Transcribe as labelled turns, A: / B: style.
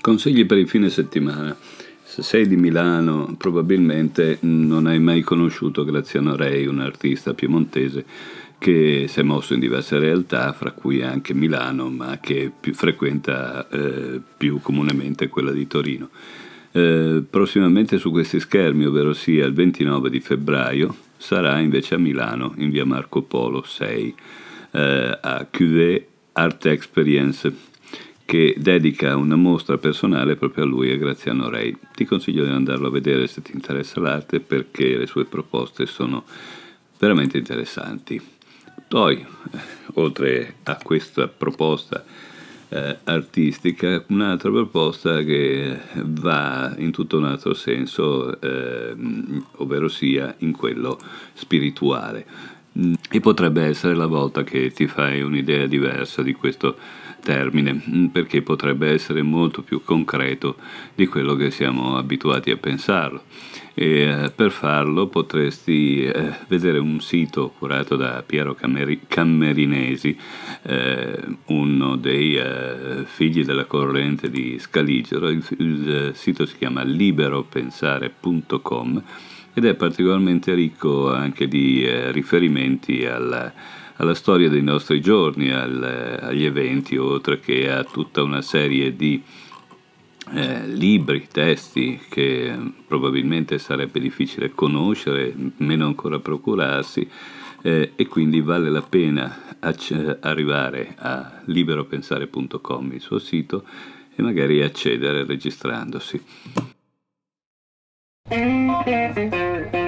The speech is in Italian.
A: Consigli per il fine settimana. Se sei di Milano, probabilmente non hai mai conosciuto Graziano Rei, un artista piemontese che si è mosso in diverse realtà, fra cui anche Milano, ma che più frequenta eh, più comunemente quella di Torino. Eh, prossimamente su questi schermi, ovvero sia il 29 di febbraio, sarà invece a Milano, in via Marco Polo 6, eh, a QV Art Experience che dedica una mostra personale proprio a lui e Graziano Rei. Ti consiglio di andarlo a vedere se ti interessa l'arte perché le sue proposte sono veramente interessanti. Poi, eh, oltre a questa proposta eh, artistica, un'altra proposta che va in tutto un altro senso, eh, ovvero sia in quello spirituale. E potrebbe essere la volta che ti fai un'idea diversa di questo termine, mm, perché potrebbe essere molto più concreto di quello che siamo abituati a pensarlo. E eh, per farlo potresti eh, vedere un sito curato da Piero Cammerinesi, eh, uno dei figli della corrente di Scaligero. Il sito si chiama liberopensare.com ed è particolarmente ricco anche di eh, riferimenti al alla storia dei nostri giorni, al, agli eventi, oltre che a tutta una serie di eh, libri, testi che probabilmente sarebbe difficile conoscere, meno ancora procurarsi, eh, e quindi vale la pena acc- arrivare a liberopensare.com, il suo sito, e magari accedere registrandosi. 嗯嗯嗯嗯